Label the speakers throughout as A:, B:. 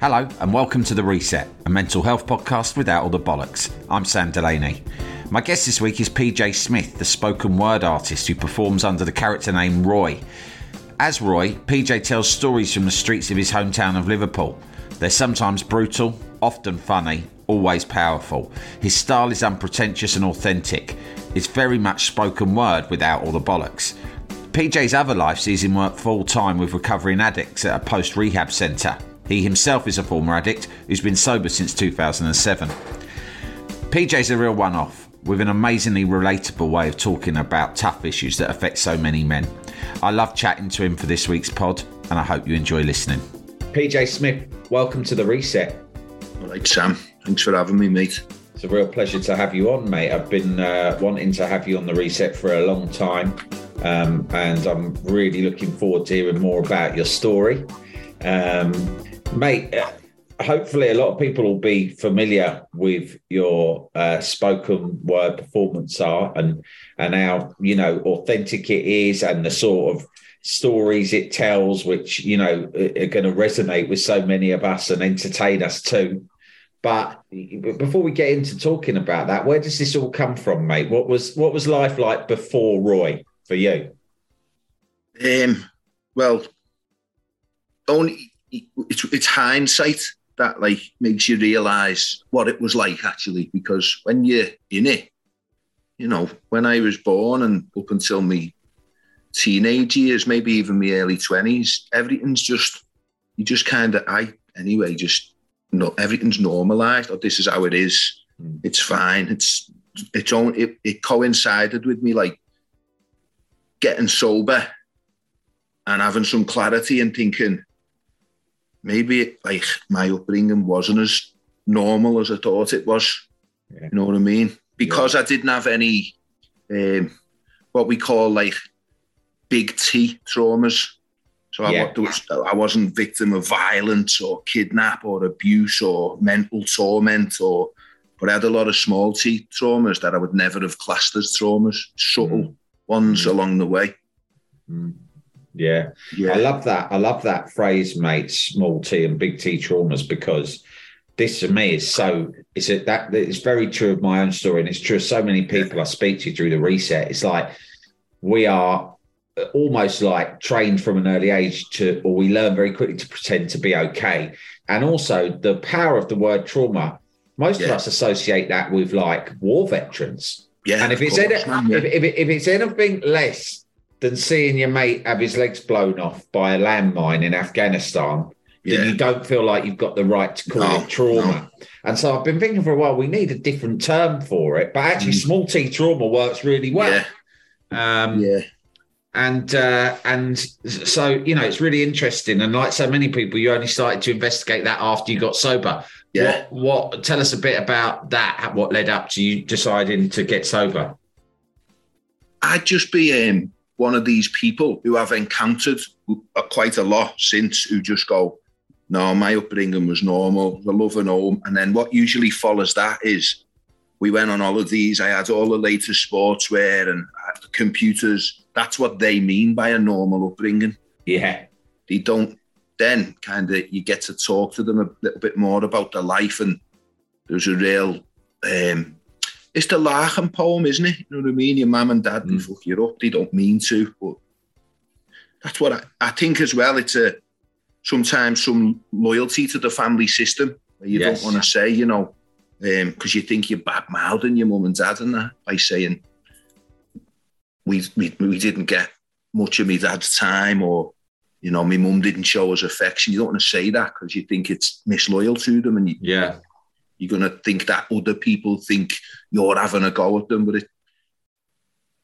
A: Hello, and welcome to The Reset, a mental health podcast without all the bollocks. I'm Sam Delaney. My guest this week is PJ Smith, the spoken word artist who performs under the character name Roy. As Roy, PJ tells stories from the streets of his hometown of Liverpool. They're sometimes brutal, often funny, always powerful. His style is unpretentious and authentic. It's very much spoken word without all the bollocks. PJ's other life sees him work full time with recovering addicts at a post rehab centre. He himself is a former addict who's been sober since 2007. PJ's a real one off, with an amazingly relatable way of talking about tough issues that affect so many men. I love chatting to him for this week's pod, and I hope you enjoy listening. PJ Smith, welcome to the reset.
B: All right, Sam. Thanks for having me, mate.
A: It's a real pleasure to have you on, mate. I've been uh, wanting to have you on the reset for a long time, um, and I'm really looking forward to hearing more about your story. Um, mate, hopefully a lot of people will be familiar with your uh, spoken word performance art and and how you know authentic it is and the sort of stories it tells which you know are going to resonate with so many of us and entertain us too. But before we get into talking about that where does this all come from mate? What was what was life like before roy for you?
B: Um well only it's, it's hindsight that like makes you realize what it was like actually because when you're in it you know when i was born and up until me teenage years maybe even my early 20s everything's just you just kind of i anyway just no everything's normalized or this is how it is mm. it's fine it's it's on it, it coincided with me like getting sober and having some clarity and thinking maybe like my upbringing wasn't as normal as I thought it was. Yeah. You know what I mean? Because yeah. I didn't have any um, what we call like big T traumas. So yeah. I, I wasn't victim of violence or kidnap or abuse or mental torment or but I had a lot of small T traumas that I would never have classed as traumas, subtle mm. ones mm. along the way.
A: Mm. Yeah. yeah. I love that. I love that phrase, mate, small T and big T traumas, because this to me is so it's a, that it's very true of my own story. And it's true of so many people I speak to through the reset. It's like we are almost like trained from an early age to, or we learn very quickly to pretend to be okay. And also the power of the word trauma, most yeah. of us associate that with like war veterans.
B: Yeah.
A: And if it's, course, any, if, if, if it's anything less than seeing your mate have his legs blown off by a landmine in Afghanistan. Yeah. you don't feel like you've got the right to call no, it trauma. No. And so I've been thinking for a while, we need a different term for it. But actually, mm. small T trauma works really well.
B: Yeah. Um, yeah.
A: And uh, and so you know it's really interesting, and like so many people, you only started to investigate that after you got sober.
B: Yeah.
A: What, what tell us a bit about that? What led up to you deciding to get sober?
B: I'd just be um, one of these people who I've encountered quite a lot since who just go, no, my upbringing was normal, the love and home. And then what usually follows that is we went on all of these. I had all the latest sportswear and computers. That's what they mean by a normal upbringing.
A: Yeah.
B: They don't. Then kind of you get to talk to them a little bit more about their life, and there's a real. Um, it's the Larkin poem, isn't it? You know what I mean? Your mum and dad, mm. they fuck you up. They don't mean to, but that's what I, I think as well. It's a sometimes some loyalty to the family system you yes. don't want to say, you know, because um, you think you're bad mouthing your mum and dad and that by saying we, we we didn't get much of my dad's time or you know my mum didn't show us affection. You don't want to say that because you think it's misloyal to them, and you,
A: yeah,
B: you're gonna think that other people think you're having a go at them, but it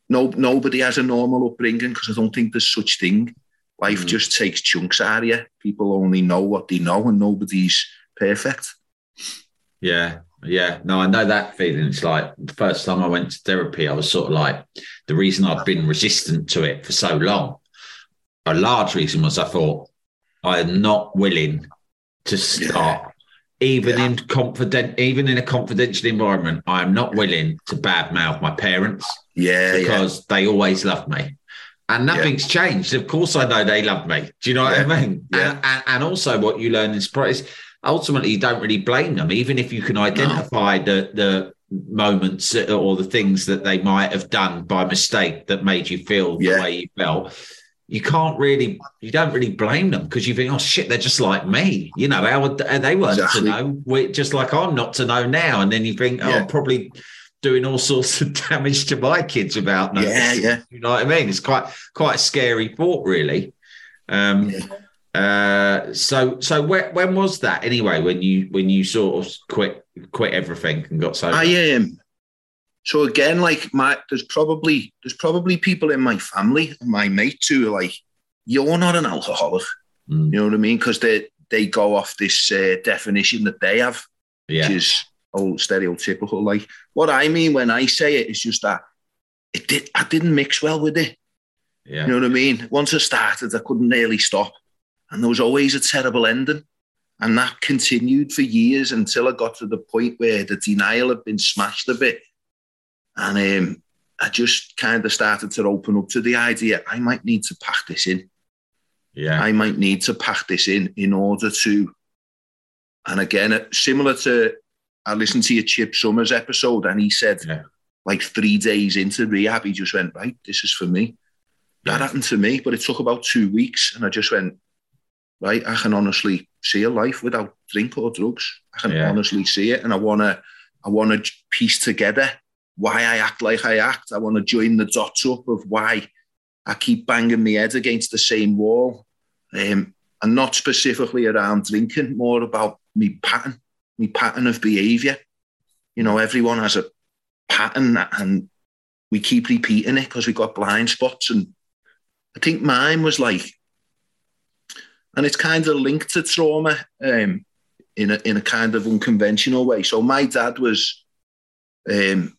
B: no nobody has a normal upbringing because I don't think there's such thing. Life mm. just takes chunks out of you. People only know what they know, and nobody's perfect.
A: Yeah, yeah. No, I know that feeling. It's like the first time I went to therapy, I was sort of like, the reason I've been resistant to it for so long, a large reason was I thought I am not willing to start. Yeah. Even yeah. in confident, even in a confidential environment, I am not willing to badmouth my parents.
B: Yeah,
A: because
B: yeah.
A: they always loved me and nothing's yeah. changed. Of course, I know they love me. Do you know what I mean? Yeah. And, and, and, also, what you learn in sport is ultimately you don't really blame them, even if you can identify no. the the moments or the things that they might have done by mistake that made you feel the way you felt. You can't really, you don't really blame them because you think, oh shit, they're just like me. You know, how they weren't exactly. to know, We're just like I'm not to know now. And then you think, oh, yeah. probably doing all sorts of damage to my kids without
B: knowing. Yeah, yeah.
A: You know what I mean? It's quite quite a scary thought, really. Um, yeah. Uh, so so where, when was that anyway? When you when you sort of quit quit everything and got so
B: I am. Um, so again, like my there's probably there's probably people in my family, my mates who are like, you're not an alcoholic. Mm. You know what I mean? Because they they go off this uh, definition that they have, yeah. which is old stereotypical. Like what I mean when I say it is just that it did I didn't mix well with it. Yeah. You know what I mean? Once I started, I couldn't nearly stop. And there was always a terrible ending. And that continued for years until I got to the point where the denial had been smashed a bit. And um, I just kind of started to open up to the idea I might need to pack this in.
A: Yeah.
B: I might need to pack this in in order to. And again, similar to, I listened to your Chip Summers episode, and he said, yeah. like three days into rehab, he just went, right, this is for me. Yeah. That happened to me, but it took about two weeks. And I just went, right? I can honestly see a life without drink or drugs. I can yeah. honestly see it, and I wanna, I wanna piece together why I act like I act. I want to join the dots up of why I keep banging my head against the same wall, um, and not specifically around drinking, more about me pattern, me pattern of behaviour. You know, everyone has a pattern, and we keep repeating it because we got blind spots. And I think mine was like and it's kind of linked to trauma um, in a in a kind of unconventional way. So my dad was, um,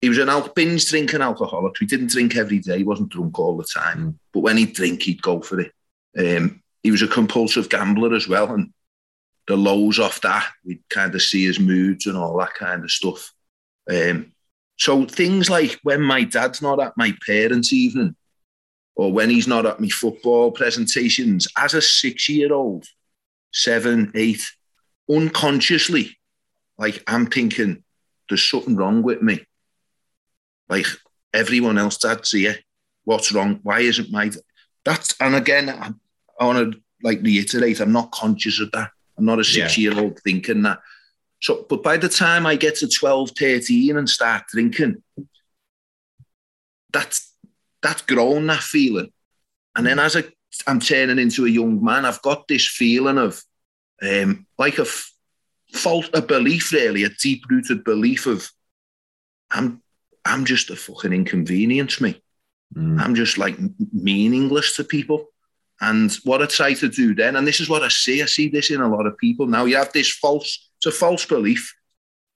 B: he was an al- binge drinking alcoholic. He didn't drink every day. He wasn't drunk all the time, mm. but when he'd drink, he'd go for it. Um, he was a compulsive gambler as well, and the lows off that we'd kind of see his moods and all that kind of stuff. Um, so things like when my dad's not at my parents' evening, or when he's not at my football presentations as a six year old, seven, eight, unconsciously, like I'm thinking there's something wrong with me. Like everyone else dad's here. What's wrong? Why isn't my that's and again I, I want to like reiterate, I'm not conscious of that. I'm not a six year old thinking that. So but by the time I get to 12, 13 and start drinking, that's that's grown that feeling. And then as I, I'm turning into a young man, I've got this feeling of um, like a f- fault, a belief really, a deep rooted belief of I'm I'm just a fucking inconvenience, me. Mm. I'm just like meaningless to people. And what I try to do then, and this is what I see, I see this in a lot of people now. You have this false, it's a false belief,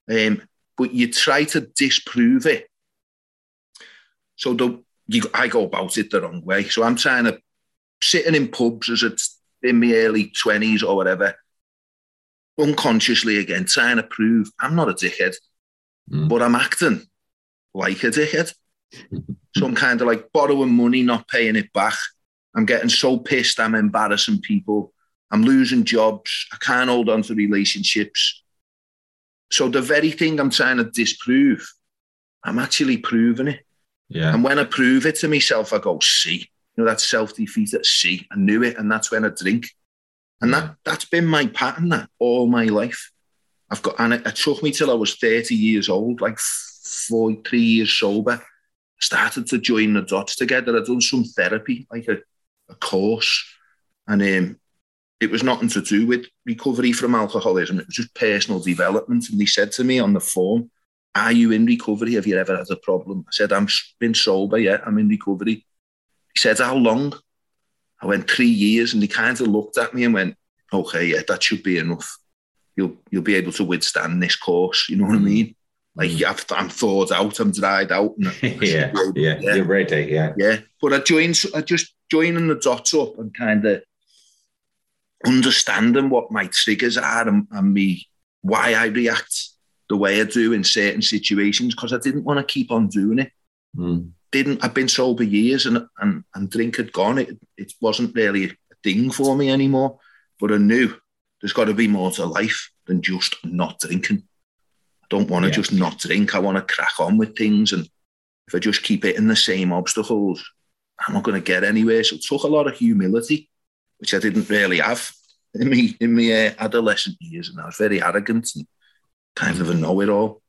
B: um, but you try to disprove it. So the you, I go about it the wrong way. So I'm trying to sitting in pubs as it's in my early twenties or whatever. unconsciously again trying to prove I'm not a dickhead, mm. but I'm acting like a dickhead. so I'm kind of like borrowing money, not paying it back. I'm getting so pissed, I'm embarrassing people. I'm losing jobs. I can't hold on to relationships. So the very thing I'm trying to disprove, I'm actually proving it.
A: Yeah.
B: And when I prove it to myself, I go, see, you know, that self defeat at see, I knew it. And that's when I drink. And that, that's been my pattern that all my life. I've got, and it, it took me till I was 30 years old, like four, three years sober. Started to join the dots together. I'd done some therapy, like a, a course. And um, it was nothing to do with recovery from alcoholism. It was just personal development. And they said to me on the form, Are you in recovery? Have you ever had a problem? I said, I've been sober, yeah, I'm in recovery. He said, How long? I went three years and he kind of looked at me and went, Okay, yeah, that should be enough. You'll you'll be able to withstand this course. You know what I mean? Like mm. I've, I'm thawed out, I'm dried out.
A: yeah, yeah, yeah, you're ready. Yeah,
B: yeah. But I joined, I just joining the dots up and kind of understanding what my triggers are and, and me why I react the way I do in certain situations because I didn't want to keep on doing it.
A: Mm.
B: Didn't I've been sober years and and, and drink had gone. It it wasn't really a thing for me anymore. But I knew there's got to be more to life than just not drinking. Don't want to yeah. just not drink. I want to crack on with things. And if I just keep hitting the same obstacles, I'm not going to get anywhere. So it took a lot of humility which I didn't really have in me in my uh, adolescent years, and I was very arrogant and kind of a know-it-all.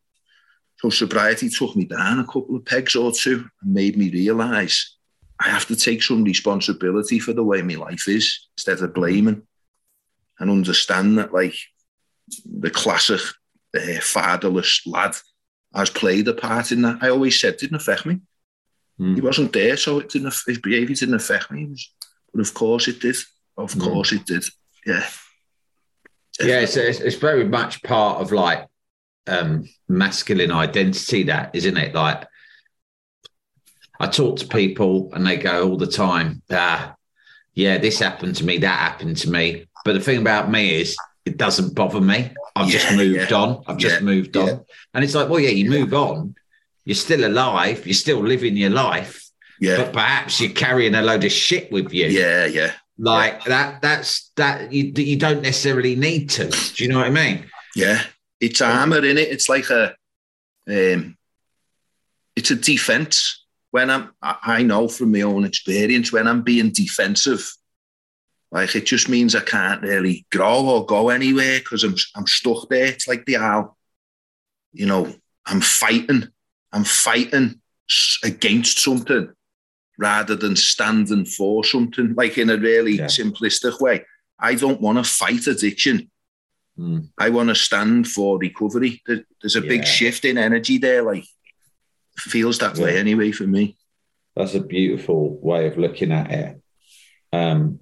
B: So sobriety took me down a couple of pegs or two and made me realise I have to take some responsibility for the way my life is instead of blaming, and understand that like the classic uh, fatherless lad has played a part in that. I always said didn't affect me. Mm. He wasn't there, so it didn't. His behaviour didn't affect me. But of course it did. Of mm. course it did. Yeah.
A: Yeah, it's, it's, it's very much part of like um, masculine identity, that isn't it? Like, I talk to people and they go all the time, ah, yeah, this happened to me, that happened to me. But the thing about me is, it doesn't bother me. I've yeah, just moved yeah. on. I've just yeah, moved on. And it's like, well, yeah, you move on. You're still alive. You're still living your life.
B: Yeah.
A: But perhaps you're carrying a load of shit with you.
B: Yeah, yeah.
A: Like that, that's that you, you don't necessarily need to. Do you know what I mean?
B: Yeah, it's a hammer in it. It's like a, um, it's a defense. When I'm, I know from my own experience, when I'm being defensive, like it just means I can't really grow or go anywhere because I'm, I'm stuck there. It's like the owl, you know. I'm fighting. I'm fighting against something rather than standing for something, like in a really yeah. simplistic way. I don't want to fight addiction.
A: Mm.
B: I want to stand for recovery. There's a yeah. big shift in energy there. Like, feels that yeah. way anyway for me.
A: That's a beautiful way of looking at it. Um,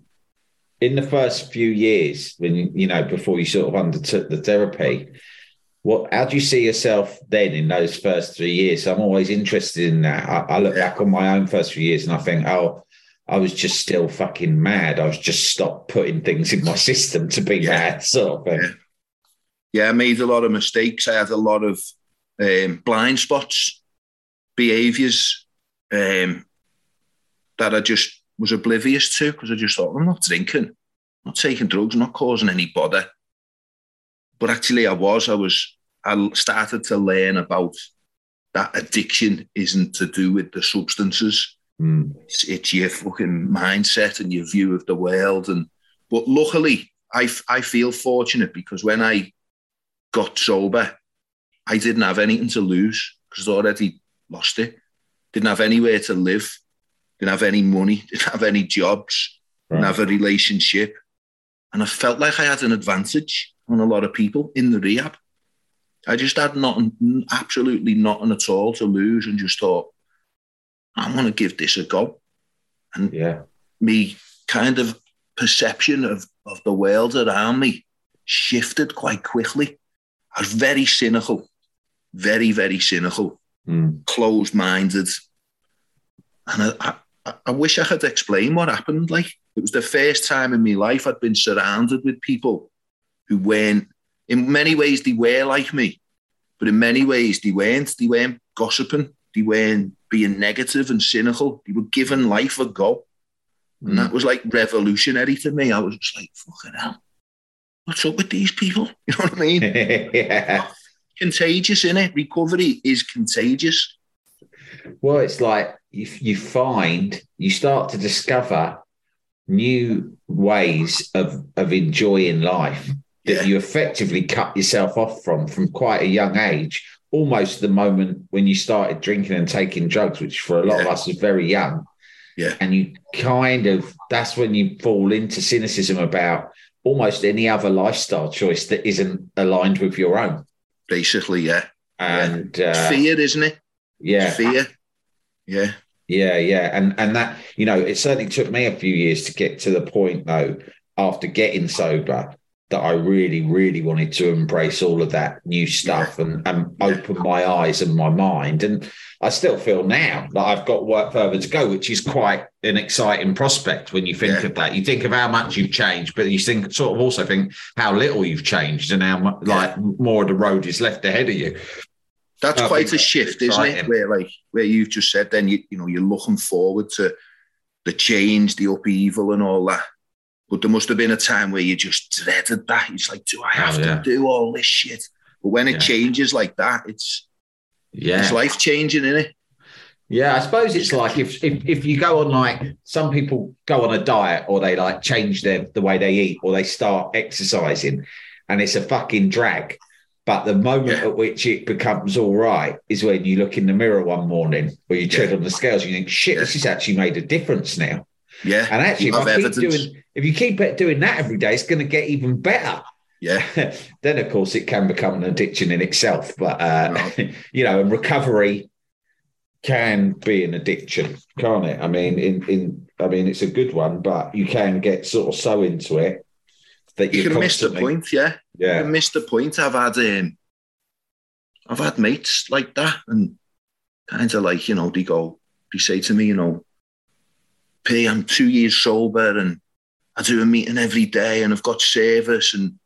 A: in the first few years, when you know before you sort of undertook the therapy, what how do you see yourself then in those first three years? I'm always interested in that. I, I look back on my own first few years and I think, oh, I was just still fucking mad. I was just stopped putting things in my system to be yeah. mad, sort of thing.
B: Yeah. yeah, I made a lot of mistakes. I had a lot of um, blind spots, behaviours um, that I just was oblivious to because I just thought, I'm not drinking, not taking drugs, not causing any bother. But actually, I was. I was. I started to learn about that addiction isn't to do with the substances.
A: Mm.
B: It's, it's, your fucking mindset and your view of the world. And but luckily, I I feel fortunate because when I got sober, I didn't have anything to lose because I'd already lost it. Didn't have anywhere to live. Didn't have any money. Didn't have any jobs. Right. Didn't have a relationship. And I felt like I had an advantage on a lot of people in the rehab. I just had nothing, absolutely nothing at all to lose, and just thought, I'm going to give this a go. And
A: yeah,
B: me kind of perception of, of the world around me shifted quite quickly. I was very cynical, very, very cynical,
A: mm.
B: closed minded. And I, I, I wish I could explain what happened. Like, it was the first time in my life I'd been surrounded with people who weren't in many ways they were like me, but in many ways they weren't. They weren't gossiping. They weren't being negative and cynical. They were giving life a go. And that mm. was like revolutionary to me. I was just like, fucking hell. What's up with these people? You know what I mean?
A: yeah.
B: contagious, in it. Recovery is contagious.
A: Well, it's like you, you find you start to discover new ways of of enjoying life that
B: Yeah.
A: you effectively cut yourself off from from quite a young age. Almost the moment when you started drinking and taking drugs, which for a lot of us was very young.
B: Yeah.
A: And you kind of that's when you fall into cynicism about almost any other lifestyle choice that isn't aligned with your own.
B: Basically, yeah.
A: And uh,
B: Fear, isn't it?
A: Yeah,
B: Fear. Yeah.
A: Yeah, yeah, and and that you know, it certainly took me a few years to get to the point though. After getting sober, that I really, really wanted to embrace all of that new stuff and and
B: Yeah.
A: open my eyes and my mind. And I still feel now that I've got work further to go, which is quite an exciting prospect when you think
B: Yeah.
A: of that. You think of how much you've changed, but you think sort of also think how little you've changed and how like more of the road is left ahead of you.
B: That's
A: I
B: quite a shift, isn't it? Where like where you've just said then you you know, you're looking forward to the change, the upheaval and all that. But there must have been a time where you just dreaded that. It's like, do I oh, have
A: Oh, yeah.
B: to do all this shit? But when it
A: Yeah.
B: changes like that, it's
A: Yeah,
B: it's life changing, isn't it?
A: Yeah, I suppose it's like if, if if you go on like some people go on a diet or they like change their the way they eat or they start exercising and it's a fucking drag. But the moment
B: Yeah.
A: at which it becomes all right is when you look in the mirror one morning or you tread
B: Yeah.
A: on the scales and you think, shit, this has actually made a difference now.
B: Yeah.
A: And actually, if I keep
B: evidence.
A: doing if you keep doing that every day, it's going to get even better.
B: Yeah.
A: then of course it can become an addiction in itself. But uh, you know, and recovery can be an addiction, can't it? I mean, in in I mean, it's a good one, but you can get sort of so into it that
B: You
A: you
B: can miss the point, yeah.
A: Yeah,
B: can miss the point. I've had um, I've had mates like that, and kind of like you know they go, they say to me, you know, P, I'm two years sober, and I do a meeting every day, and I've got service, and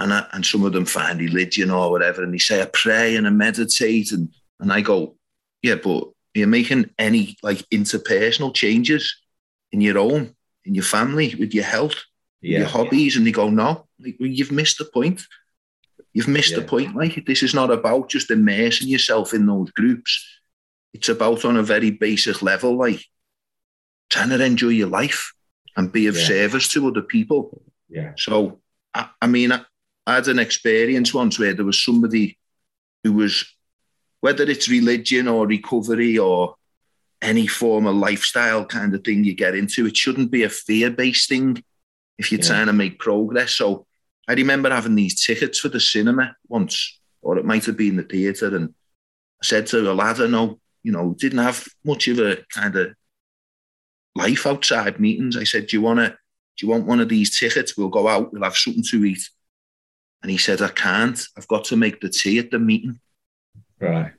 B: and I, and some of them find religion or whatever, and they say I pray and I meditate, and and I go, yeah, but you're making any like interpersonal changes in your own, in your family, with your health your
A: yeah,
B: hobbies and they go, no, like, well, you've missed the point. You've missed the point. Like this is not about just immersing yourself in those groups. It's about on a very basic level, like trying to enjoy your life and be of
A: Yeah.
B: service to other people.
A: yeah,
B: So, I, I mean, I, I had an experience once where there was somebody who was, whether it's religion or recovery or any form of lifestyle kind of thing you get into, it shouldn't be a fear based thing if you're
A: Yeah.
B: trying to make progress. So, I remember having these tickets for the cinema once, or it might have been the theatre, and I said to a lad I know, you know, didn't have much of a kind of life outside meetings. I said, Do you wanna do you want one of these tickets? We'll go out, we'll have something to eat. And he said, I can't. I've got to make the tea at the meeting.
A: right.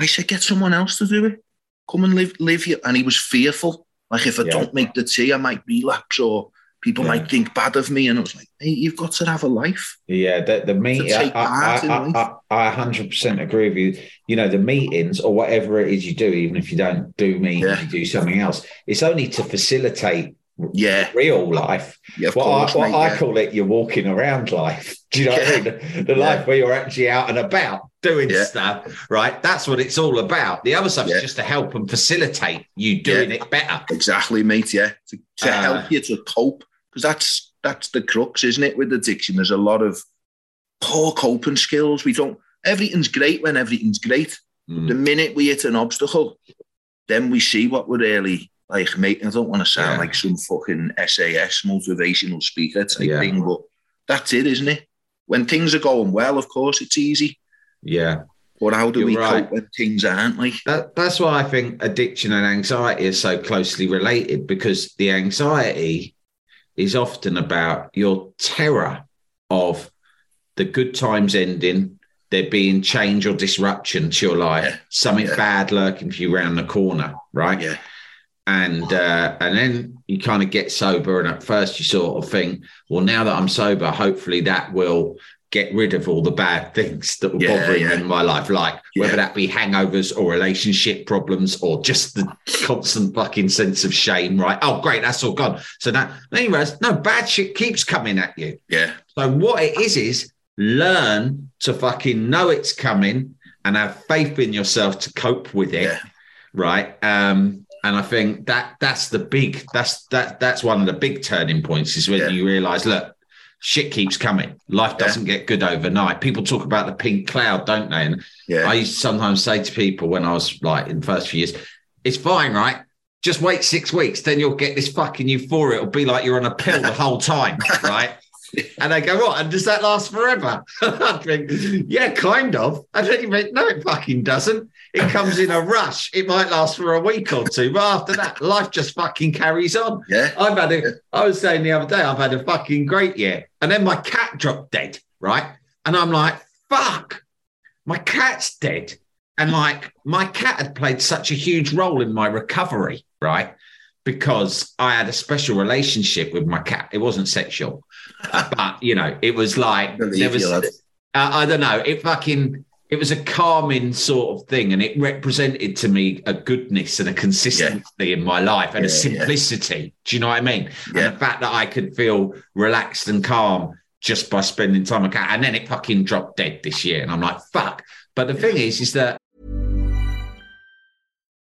B: I said, get someone else to do it. Come and live live here. And he was fearful. Like if I
A: Yeah.
B: don't make the tea, I might relapse or people
A: Yeah.
B: might think bad of me. And I was like, hey, you've got to have a life.
A: Yeah, the, the meet,
B: To
A: I,
B: take part in
A: I. I, I, I 100% agree with you. You know, the meetings or whatever it is you do, even if you don't do meetings,
B: Yeah.
A: you do something else, it's only to facilitate
B: Yeah.
A: real life.
B: Yeah,
A: What,
B: course,
A: I, what
B: mate,
A: I
B: yeah.
A: call it, you're walking around life. Do you know what I mean? The,
B: Yeah.
A: life where you're actually out and about doing
B: Yeah.
A: stuff, right? That's what it's all about. The other stuff
B: Yeah.
A: is just to help and facilitate you doing it better.
B: Exactly, mate. Yeah, to, to
A: Uh,
B: help you to cope, because that's that's the crux, isn't it? With addiction, there's a lot of poor coping skills. We don't. Everything's great when everything's great.
A: Mm.
B: The minute we hit an obstacle, then we see what we're really like. Mate, I don't want to sound
A: Yeah.
B: like some fucking SAS motivational speaker type
A: Yeah.
B: thing, but that's it, isn't it? When things are going well, of course, it's easy.
A: Yeah.
B: But how do
A: You're
B: we
A: right.
B: cope when things aren't like?
A: That, that's why I think addiction and anxiety are so closely related because the anxiety is often about your terror of the good times ending, there being change or disruption to your life,
B: Yeah.
A: something
B: Yeah.
A: bad lurking for you around the corner, right?
B: Yeah,
A: And uh, and then you kind of get sober, and at first you sort of think, well, now that I'm sober, hopefully that will get rid of all the bad things that were
B: Yeah,
A: bothering
B: yeah.
A: me in my life, like whether that be hangovers or relationship problems or just the constant fucking sense of shame, right? Oh, great, that's all gone. So now, realize, no, bad shit keeps coming at you.
B: Yeah.
A: So what it is is learn to fucking know it's coming and have faith in yourself to cope with it,
B: Yeah.
A: right? Um, and I think that that's the big that's that that's one of the big turning points is when
B: Yeah.
A: you realize, look, shit keeps coming. Life doesn't get good overnight. People talk about the pink cloud, don't they? And
B: Yeah.
A: I used to sometimes say to people when I was like in the first few years, it's fine, right? Just wait six weeks, then you'll get this fucking euphoria. It'll be like you're on a pill the whole time, right? And they go, what? And does that last forever? I think, yeah, kind of. I don't even no, it fucking doesn't. It comes in a rush. It might last for a week or two, but after that, life just fucking carries on.
B: yeah.
A: I've had a, I was saying the other day, I've had a fucking great year. And then my cat dropped dead, right? And I'm like, fuck, my cat's dead. And like, my cat had played such a huge role in my recovery, right? Because I had a special relationship with my cat. It wasn't sexual, but you know, it was like, there was, uh, I don't know. It fucking it was a calming sort of thing, and it represented to me a goodness and a consistency in my life and a
B: Yeah, yeah.
A: simplicity. Do you know what I mean?
B: Yeah.
A: And the fact that I could feel relaxed and calm just by spending time with cat, and then it fucking dropped dead this year, and I'm like, fuck. But the thing is, is that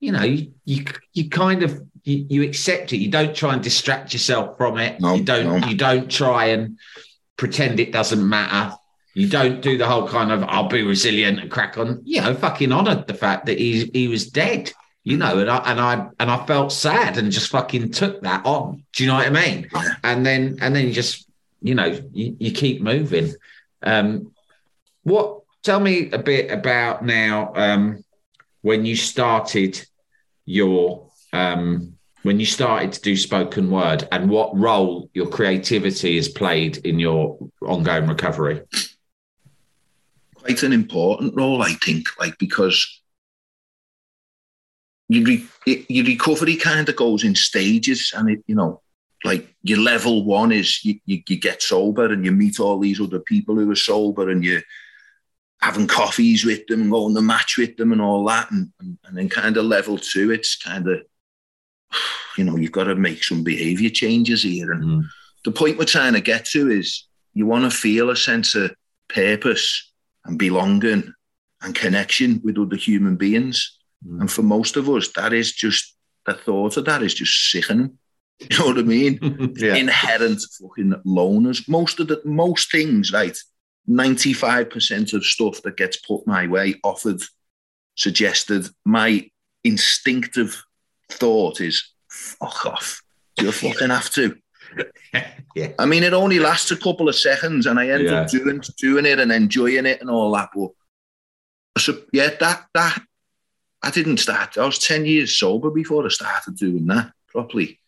A: you know, you you, you kind of you, you accept it. You don't try and distract yourself from it.
B: No,
A: you don't
B: no.
A: you don't try and pretend it doesn't matter. You don't do the whole kind of I'll be resilient and crack on. You know, fucking honoured the fact that he he was dead. You know, and I and I and I felt sad and just fucking took that on. Do you know what I mean? And then and then you just you know you, you keep moving. Um, what? Tell me a bit about now. Um, when you started your um, when you started to do spoken word and what role your creativity has played in your ongoing recovery?
B: Quite an important role, I think, like because you re- your recovery kind of goes in stages, and it, you know, like your level one is you, you, you get sober and you meet all these other people who are sober, and you having coffees with them and going to match with them and all that, and and, and then kind of level two, it's kind of you know you've got to make some behaviour changes here, and
A: Mm.
B: the point we're trying to get to is you want to feel a sense of purpose and belonging and connection with other human beings.
A: Mm.
B: And for most of us, that is just the thought of that is just sickening. You know what I mean?
A: yeah
B: Inherent fucking loners. Most of the most things, right? 95% of stuff that gets put my way, offered, suggested, my instinctive thought is fuck off. Do you fucking have to?
A: yeah
B: I mean, it only lasts a couple of seconds, and I end
A: Yeah.
B: up doing doing it and enjoying it and all that. But so yeah, that that I didn't start. I was ten years sober before I started doing that properly,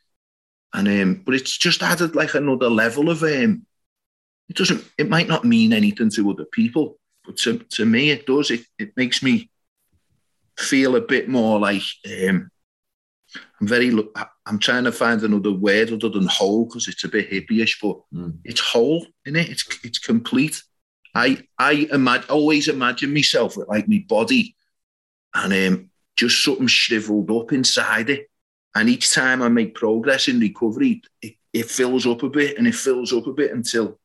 B: and um, but it's just added like another level of um. It doesn't. It might not mean anything to other people, but to to me, it does. It it makes me feel a bit more like um. I'm very. I'm trying to find another word other than whole because it's a bit hippyish, but
A: Mm.
B: it's whole in it. It's it's complete, I I imagine always imagine myself with like my body and um, just something shriveled up inside it. And each time I make progress in recovery, it, it fills up a bit and it fills up a bit until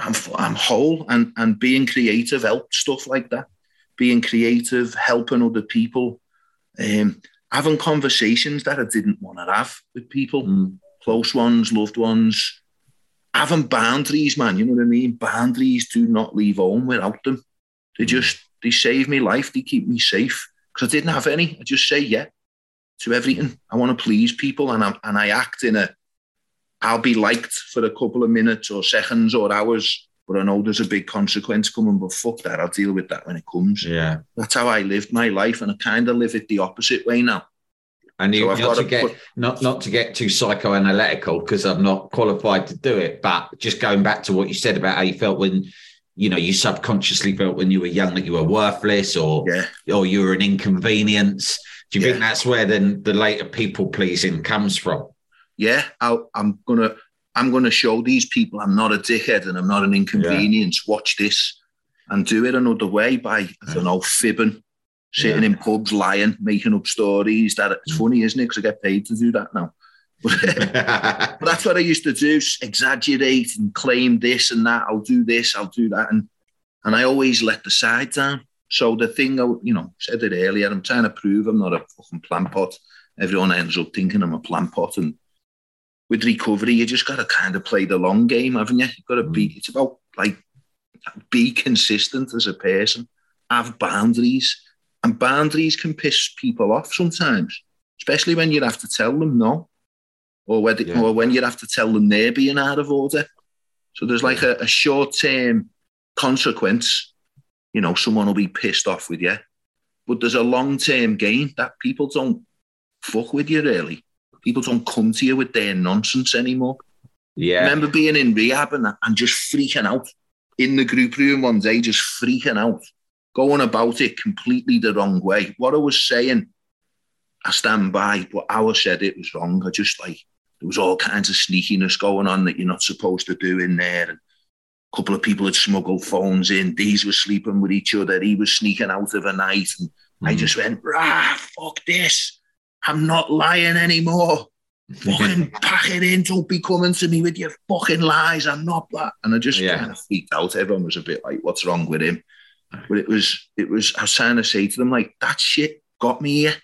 B: I'm I'm whole. And and being creative helped stuff like that. Being creative, helping other people, um, having conversations that I didn't want to have with people, mm. close ones, loved ones. Having boundaries, man. You know what I mean? Boundaries. Do not leave home without them. They just they save me life. They keep me safe because I didn't have any. I just say yeah to everything. I want to please people, and I and I act in a. I'll be liked for a couple of minutes or seconds or hours, but I know there's a big consequence coming. But fuck that, I'll deal with that when it comes.
A: Yeah,
B: that's how I lived my life, and I kind of live it the opposite way now.
A: And you, so not to, get put, not not to get too psychoanalytical because I'm not qualified to do it, but just going back to what you said about how you felt when you know you subconsciously felt when you were young that you were worthless or
B: yeah.
A: or you were an inconvenience do you yeah. think that's where then the later people pleasing comes from
B: yeah i am gonna i'm gonna show these people i'm not a dickhead and i'm not an inconvenience yeah. watch this and do it another way by i don't know fibbing sitting in pubs lying making up stories that it's mm. funny isn't it because i get paid to do that now but that's what I used to do: exaggerate and claim this and that. I'll do this, I'll do that, and and I always let the side down. So the thing, I, you know, said it earlier. I'm trying to prove I'm not a fucking plant pot. Everyone ends up thinking I'm a plant pot, and with recovery, you just got to kind of play the long game, haven't you? You've got to be. Mm. It's about like be consistent as a person, have boundaries, and boundaries can piss people off sometimes, especially when you have to tell them no or when, yeah. or when you have to tell them they're being out of order. So there's like a, a short term consequence. You know, someone will be pissed off with you, but there's a long term gain that people don't fuck with you really. People don't come to you with their nonsense anymore.
A: Yeah.
B: I remember being in rehab and, and just freaking out in the group room one day, just freaking out, going about it completely the wrong way. What I was saying, I stand by, but I said it was wrong. I just like there was all kinds of sneakiness going on that you're not supposed to do in there. And a couple of people had smuggled phones in. These were sleeping with each other. He was sneaking out of a night. And mm. I just went, rah, fuck this. I'm not lying anymore. fucking pack it in. Don't be coming to me with your fucking lies. I'm not that. And I just yeah. kind of freaked out. Everyone was a bit like, what's wrong with him? But it was, it was, I was trying to say to them, like, that shit got me here.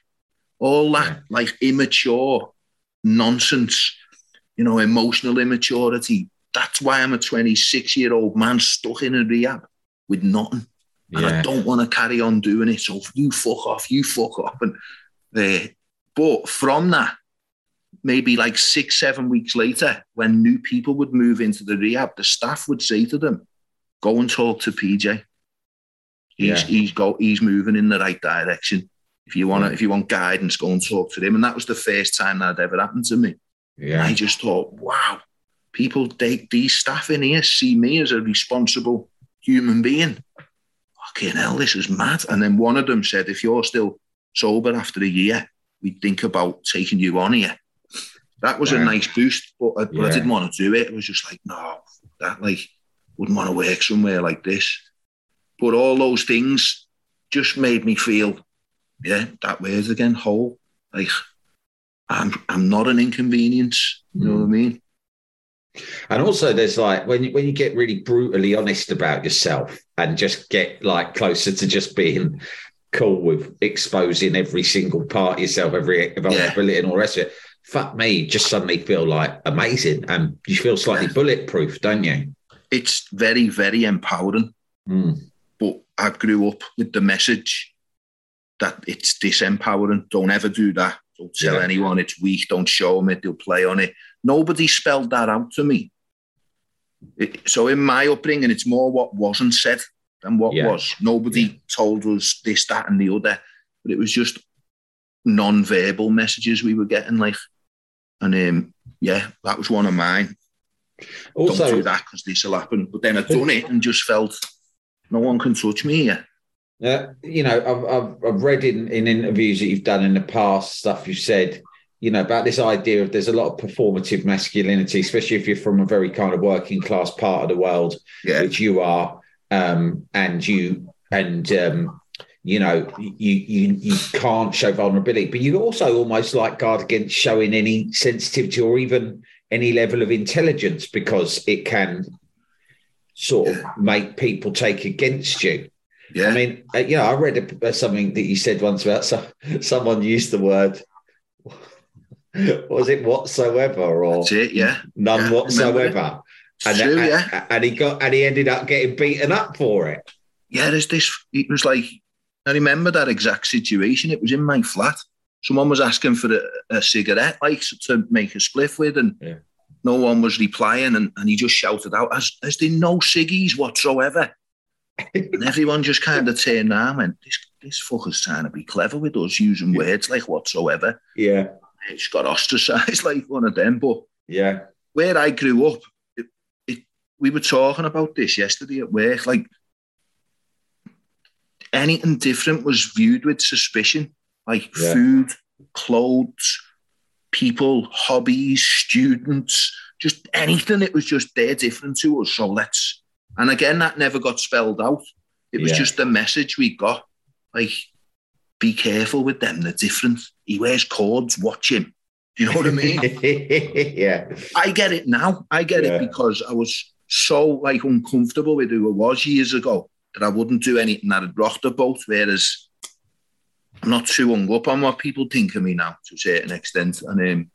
B: All that, yeah. like, immature nonsense, you know, emotional immaturity. That's why I'm a 26 year old man stuck in a rehab with nothing. And yeah. I don't want to carry on doing it. So you fuck off, you fuck off. And uh, but from that, maybe like six, seven weeks later, when new people would move into the rehab, the staff would say to them, "Go and talk to PJ. He's yeah. he's go he's moving in the right direction. If you want to, if you want guidance, go and talk to him. And that was the first time that had ever happened to me.
A: Yeah.
B: And I just thought, wow, people, they, these staff in here see me as a responsible human being. Fucking hell, this is mad. And then one of them said, if you're still sober after a year, we'd think about taking you on here. That was a nice boost, but, I, but yeah. I didn't want to do it. It was just like, no, that like wouldn't want to work somewhere like this. But all those things just made me feel yeah, that word again, whole. Like I'm I'm not an inconvenience. You know mm. what I mean?
A: And also, there's like when you, when you get really brutally honest about yourself and just get like closer to just being cool with exposing every single part of yourself, every vulnerability yeah. and all the rest of it. Fuck me, just suddenly feel like amazing, and you feel slightly yeah. bulletproof, don't you?
B: It's very, very empowering.
A: Mm.
B: But I grew up with the message that it's disempowering. Don't ever do that. Don't tell yeah. anyone it's weak. Don't show them it. They'll play on it. Nobody spelled that out to me. It, so in my upbringing, it's more what wasn't said than what yeah. was. Nobody yeah. told us this, that, and the other. But it was just non-verbal messages we were getting, like, and um, yeah, that was one of mine. Also, Don't do that because this will happen. But then I'd done it and just felt no one can touch me here.
A: Uh, you know, I've, I've, I've read in, in interviews that you've done in the past, stuff you've said, you know, about this idea of there's a lot of performative masculinity, especially if you're from a very kind of working class part of the world,
B: yeah.
A: which you are. Um, and you and um, you know you you you can't show vulnerability, but you also almost like guard against showing any sensitivity or even any level of intelligence because it can sort of make people take against you.
B: Yeah.
A: I mean, uh, you know, I read a, something that you said once about so, someone used the word. Was it whatsoever or
B: it, yeah.
A: none
B: Yeah,
A: whatsoever? And,
B: true,
A: and-
B: yeah.
A: and he got and he ended up getting beaten up for it.
B: Yeah, there's this. It was like, I remember that exact situation. It was in my flat. Someone was asking for a, a cigarette, like to make a spliff with, and
A: Yeah.
B: no one was replying. And, and he just shouted out, "Has has there no ciggies whatsoever?" and everyone just kind of turned around and went, "This this fucker's trying to be clever with us using words like whatsoever."
A: Yeah,
B: it's got ostracised like one of them. But
A: yeah,
B: where I grew up, we were talking about this yesterday at work. Like anything different was viewed with suspicion, like
A: Yeah.
B: food, clothes, people, hobbies, students, just anything. It was just they're different to us. So let's. And again, that never got spelled out. It was
A: Yeah.
B: just the message we got. Like, be careful with them. They're different. He wears cords. Watch him. Do you know what I mean?
A: yeah,
B: I get it now. I get
A: Yeah.
B: it because I was so like uncomfortable with who I was years ago that I wouldn't do anything that would rock the boat. Whereas I'm not too hung up on what people think of me now to a certain extent. And um,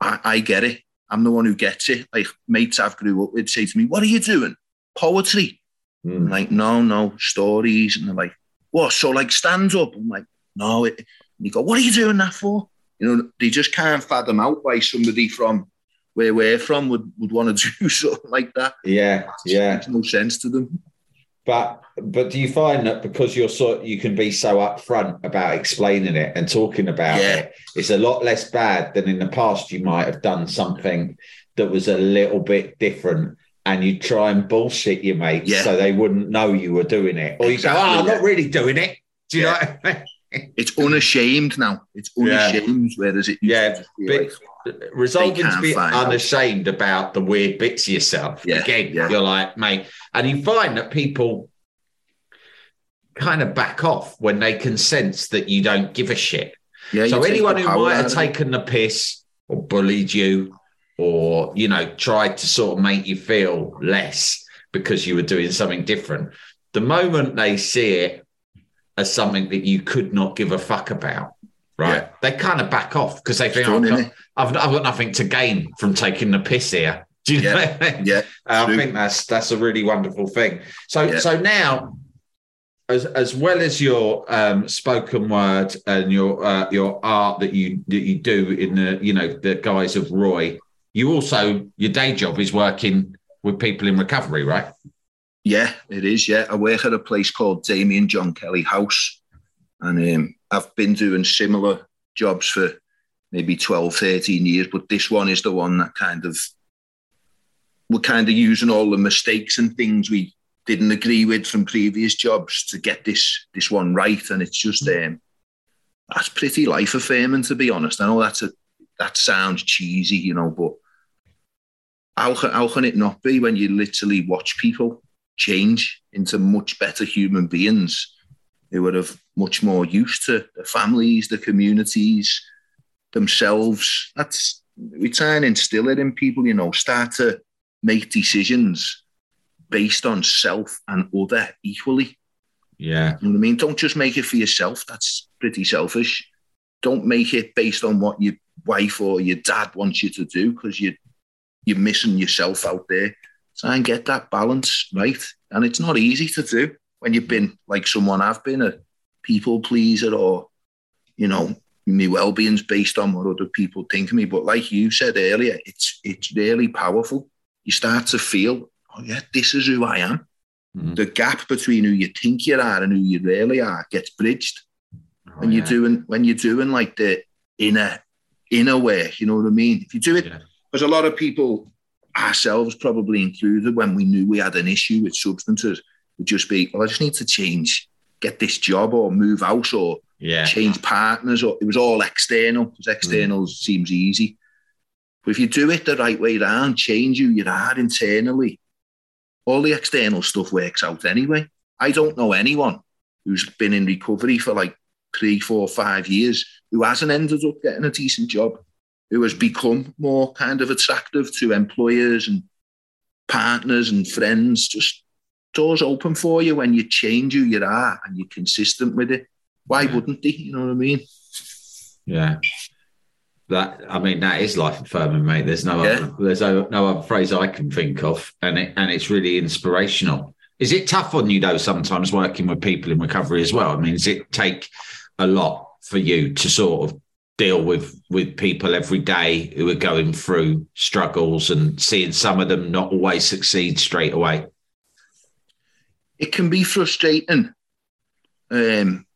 B: I, I get it. I'm the one who gets it. Like mates I've grew up with say to me, What are you doing? Poetry.
A: Mm.
B: I'm like, no, no, stories. And they're like, what? So like stand up? I'm like, no. It, and you go, what are you doing that for? You know, they just can't fathom out why somebody from where we're from would, would want to do something like that.
A: yeah, yeah.
B: Makes no sense to them.
A: But but do you find that because you're so you can be so upfront about explaining it and talking about
B: Yeah.
A: it, it's a lot less bad than in the past. You might have done something that was a little bit different, and you try and bullshit your mates
B: Yeah.
A: so they wouldn't know you were doing it, or you go, "Oh, I'm
B: yeah.
A: not really doing it." Do you
B: Yeah.
A: know? What I mean?
B: It's unashamed now. It's
A: Yeah.
B: unashamed, whereas it used
A: Yeah,
B: like,
A: resolving to be unashamed about the weird bits of yourself.
B: Yeah,
A: Again,
B: yeah.
A: you're like, mate, and you find that people kind of back off when they can sense that you don't give a shit.
B: yeah,
A: so anyone who might have taken the piss or bullied you or, you know, tried to sort of make you feel less because you were doing something different, the moment they see it as something that you could not give a fuck about, right?
B: Yeah.
A: They kind of back off because they think, oh, I've, got, I've, I've got nothing to gain from taking the piss here. Do you know?
B: Yeah,
A: what I mean?
B: yeah,
A: I
B: true.
A: think that's that's a really wonderful thing. So
B: Yeah.
A: so now, as as well as your um, spoken word and your uh, your art that you that you do in the you know the guise of Roy, you also your day job is working with people in recovery, right?
B: Yeah, it is. Yeah, I work at a place called Damien John Kelly House, and um, I've been doing similar jobs for maybe 12, 13 years, but this one is the one that kind of we're kind of using all the mistakes and things we didn't agree with from previous jobs to get this this one right, and it's just um, that's pretty life affirming to be honest. I know that's a that sounds cheesy, you know, but how can, how can it not be when you literally watch people change into much better human beings who are of much more use to the families, the communities, themselves? That's we try and instill it in people, you know, start to make decisions based on self and other equally.
A: Yeah,
B: You know what I mean? Don't just make it for yourself. That's pretty selfish. Don't make it based on what your wife or your dad wants you to do because you you're missing yourself out there. Try and get that balance right. And it's not easy to do when you've been like someone I've been a people pleaser or, you know, my well-being's based on what other people think of me. But like you said earlier, it's it's really powerful. You start to feel, oh yeah, this is who I am
A: Mhm.
B: the gap between who you think you are and who you really are gets bridged when you're
A: yeah.
B: doing when you're doing like the inner inner work. You know what I mean? If you do it,
A: Yeah.
B: because a lot of people, ourselves probably included, when we knew we had an issue with substances, would just be, well, I just need to change, get this job or move out or
A: yeah,
B: change partners or it was all external because external mm. seems easy. But if you do it the right way around, change who you are internally, all the external stuff works out anyway. I don't know anyone who's been in recovery for like three, four, five years who hasn't ended up getting a decent job, who has become more kind of attractive to employers and partners and friends. Just doors open for you when you change who you are and you're consistent with it. Why
A: Yeah.
B: wouldn't they? You know what I mean?
A: Yeah. That I mean, that is life affirming, mate. There's no
B: Yeah.
A: other, there's no, no other phrase I can think of, and it and it's really inspirational. Is it tough on you though? Sometimes working with people in recovery as well. I mean, does it take a lot for you to sort of deal with with people every day who are going through struggles and seeing some of them not always succeed straight away?
B: It can be frustrating um,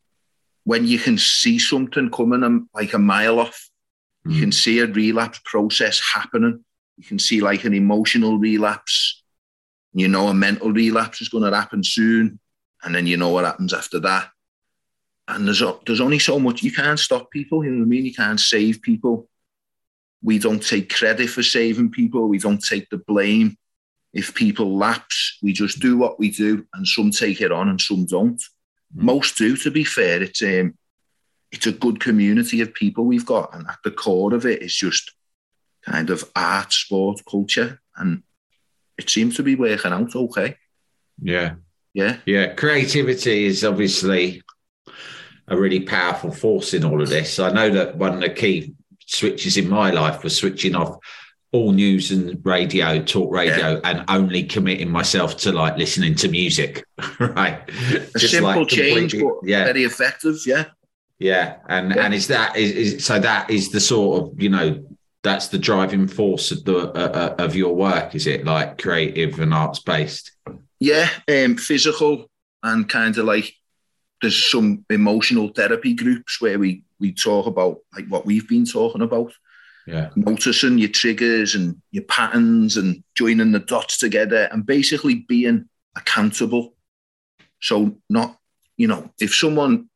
B: when you can see something coming like a mile off. You can see a relapse process happening. You can see like an emotional relapse. You know, a mental relapse is going to happen soon, and then you know what happens after that. And there's there's only so much you can't stop people. You know what I mean? You can't save people. We don't take credit for saving people. We don't take the blame if people lapse, we just do what we do, and some take it on and some don't. Most do, to be fair. It's um, it's a good community of people we've got, and at the core of it is just kind of art, sport, culture, and it seems to be working out okay.
A: Yeah.
B: Yeah,
A: Yeah, creativity is obviously a really powerful force in all of this. I know that one of the key switches in my life was switching off all news and radio, talk radio, and only committing myself to like listening to music. right.
B: a simple change, but
A: yeah,
B: very effective. Yeah,
A: yeah. And
B: Yeah.
A: and is that is, is so that is the sort of, you know, that's the driving force of the uh, uh, of your work, is it? Like creative and arts based.
B: yeah, um, physical and kind of like there's some emotional therapy groups where we we talk about like what we've been talking about.
A: Yeah.
B: noticing your triggers and your patterns and joining the dots together and basically being accountable. So not, you know, if someone,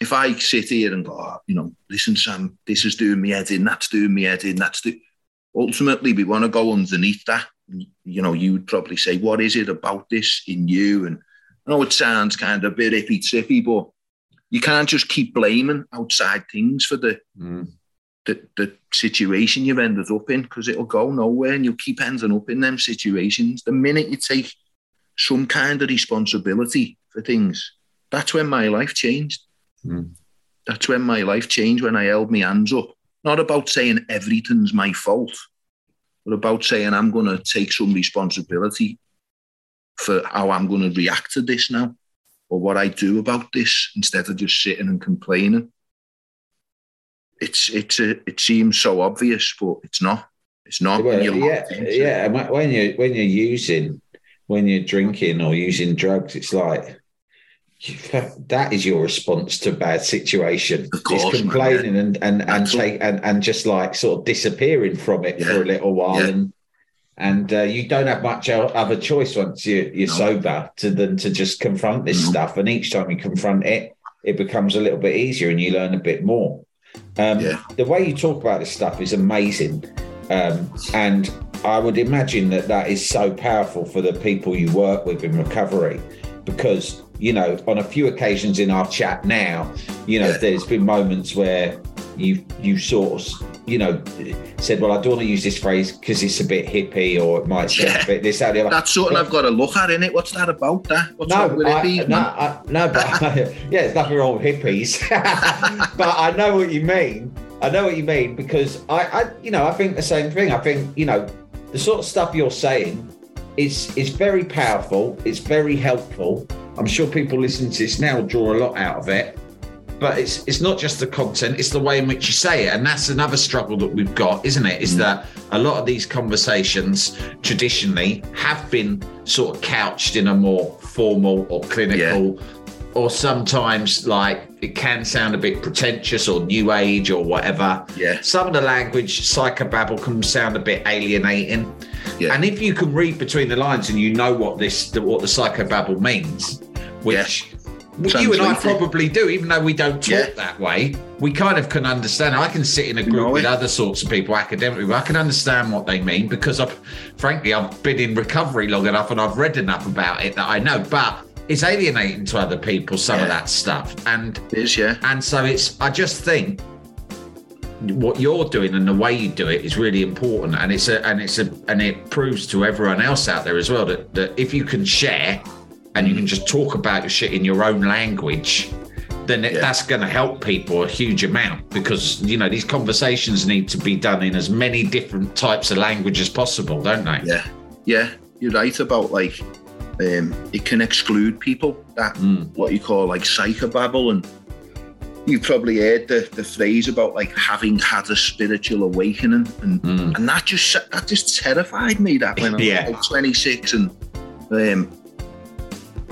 B: if I sit here and go, oh, you know, listen, Sam, this is doing me head in, that's doing me head in, that's do. Ultimately, we want to go underneath that. You know, you would probably say, what is it about this in you? And I know it sounds kind of a bit iffy trippy, but you can't just keep blaming outside things for the
A: Mm.
B: The, the situation you've ended up in because it'll go nowhere and you'll keep ending up in them situations. The minute you take some kind of responsibility for things, that's when my life changed.
A: Mm.
B: That's when my life changed when I held my hands up. Not about saying everything's my fault, but about saying I'm going to take some responsibility for how I'm going to react to this now or what I do about this instead of just sitting and complaining it's it's a, it seems so obvious, but it's not. It's not. when
A: Well,
B: you're
A: yeah, yeah. When you when you're using, when you're drinking or using drugs, it's like that is your response to a bad situation.
B: Of course,
A: it's
B: man,
A: complaining and and and take and, and just like sort of disappearing from it
B: Yeah.
A: for a little while,
B: Yeah.
A: and and uh, you don't have much other choice once you you're
B: No.
A: sober to than to just confront this
B: No.
A: stuff. And each time you confront it, it becomes a little bit easier, and you learn a bit more. Um,
B: Yeah.
A: The way you talk about this stuff is amazing. Um, and I would imagine that that is so powerful for the people you work with in recovery because, you know, on a few occasions in our chat now, you know,
B: Yeah.
A: there's been moments where you you sort of, you know, said, well, I don't want to use this phrase because it's a bit hippie or it might sound
B: Yeah.
A: a bit this, that, the other.
B: That's something
A: But-
B: I've got to look at in it. What's that about? That what's
A: no,
B: with
A: I,
B: hippies,
A: no. I, no, but yeah, there's nothing wrong with hippies. but I know what you mean. I know what you mean because I, I, you know, I think the same thing. I think you know, the sort of stuff you're saying is is very powerful. It's very helpful. I'm sure people listening to this now draw a lot out of it. But it's it's not just the content; it's the way in which you say it, and that's another struggle that we've got, isn't it? Is mm. that a lot of these conversations traditionally have been sort of couched in a more formal or clinical, or sometimes like it can sound a bit pretentious or new age or whatever.
B: Yeah.
A: Some of the language, psychobabble, can sound a bit alienating.
B: Yeah.
A: And if you can read between the lines and you know what this what the psychobabble means, which Well, you and I probably do, even though we don't talk
B: Yeah.
A: that way. We kind of can understand. I can sit in a group with other sorts of people academically, but I can understand what they mean because I've, frankly, I've been in recovery long enough and I've read enough about it that I know. But it's alienating to other people some of that stuff, and
B: It is, yeah.
A: and so it's. I just think what you're doing and the way you do it is really important, and it's a and it's a and it proves to everyone else out there as well that that if you can share and you can just talk about your shit in your own language. Then it,
B: Yeah.
A: that's going to help people a huge amount because you know these conversations need to be done in as many different types of language as possible, don't they?
B: Yeah, yeah, you're right about like um, it can exclude people that what you call like psychobabble, and you've probably heard the, the phrase about like having had a spiritual awakening, and and that just that just terrified me. That when I was
A: Yeah.
B: like 26 and um,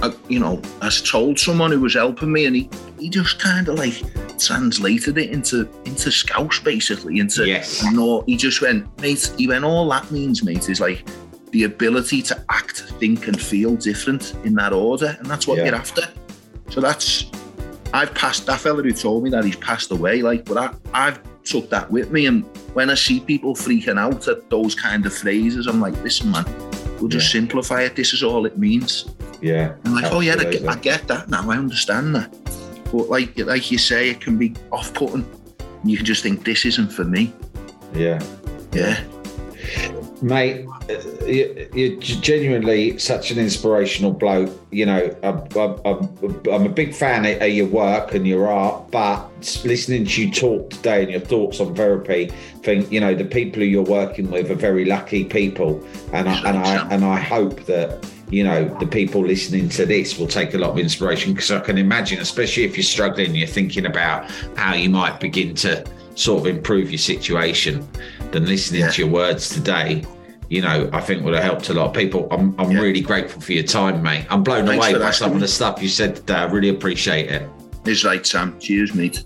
B: I, you know, I told someone who was helping me, and he he just kind of like translated it into into Scouse basically into
A: Yes.
B: no. He just went, mate. He went, all that means, mate, is like the ability to act, think, and feel different in that order, and that's what
A: Yeah.
B: you're after. So that's I've passed that fella who told me that he's passed away. Like, but I, I've took that with me, and when I see people freaking out at those kind of phrases, I'm like, listen, man, we'll just simplify it. This is all it means.
A: Yeah.
B: I'm like, oh yeah, I get. I get that now. I understand that. But like, like you say, it can be off-putting. You can just think this isn't for me.
A: yeah.
B: Yeah,
A: Mate, you- you're genuinely such an inspirational bloke. You know, I'm, I'm, I'm a big fan of of your work and your art, but listening to you talk today and your thoughts on therapy, think you know the people who you're working with are very lucky people, and I, and I and I hope that you know the people listening to this will take a lot of inspiration because I can imagine, especially if you're struggling, you're thinking about how you might begin to sort of improve your situation. Then listening
B: Yeah.
A: to your words today, you know, I think would have helped a lot of people. I'm, I'm
B: Yeah.
A: really grateful for your time, mate. I'm blown
B: Thanks
A: away by
B: that,
A: some of the stuff you said today. I really appreciate it.
B: it's right, Sam. Cheers, mate.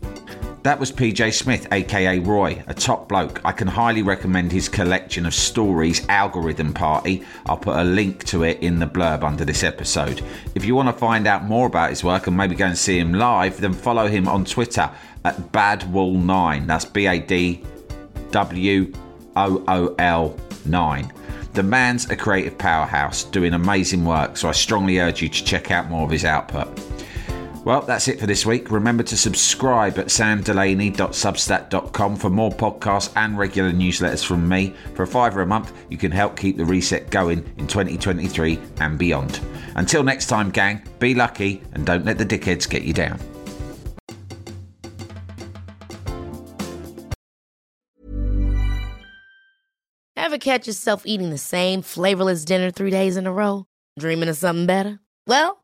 A: That was PJ Smith, aka Roy, a top bloke. I can highly recommend his collection of stories, Algorithm Party. I'll put a link to it in the blurb under this episode. If you want to find out more about his work and maybe go and see him live, then follow him on Twitter at Badwool9. That's B A D W O O L 9. The man's a creative powerhouse doing amazing work, so I strongly urge you to check out more of his output. Well, that's it for this week. Remember to subscribe at samdelaney.substack.com for more podcasts and regular newsletters from me. For a fiver a month, you can help keep the reset going in 2023 and beyond. Until next time, gang, be lucky and don't let the dickheads get you down.
C: Ever catch yourself eating the same flavorless dinner three days in a row? Dreaming of something better? Well,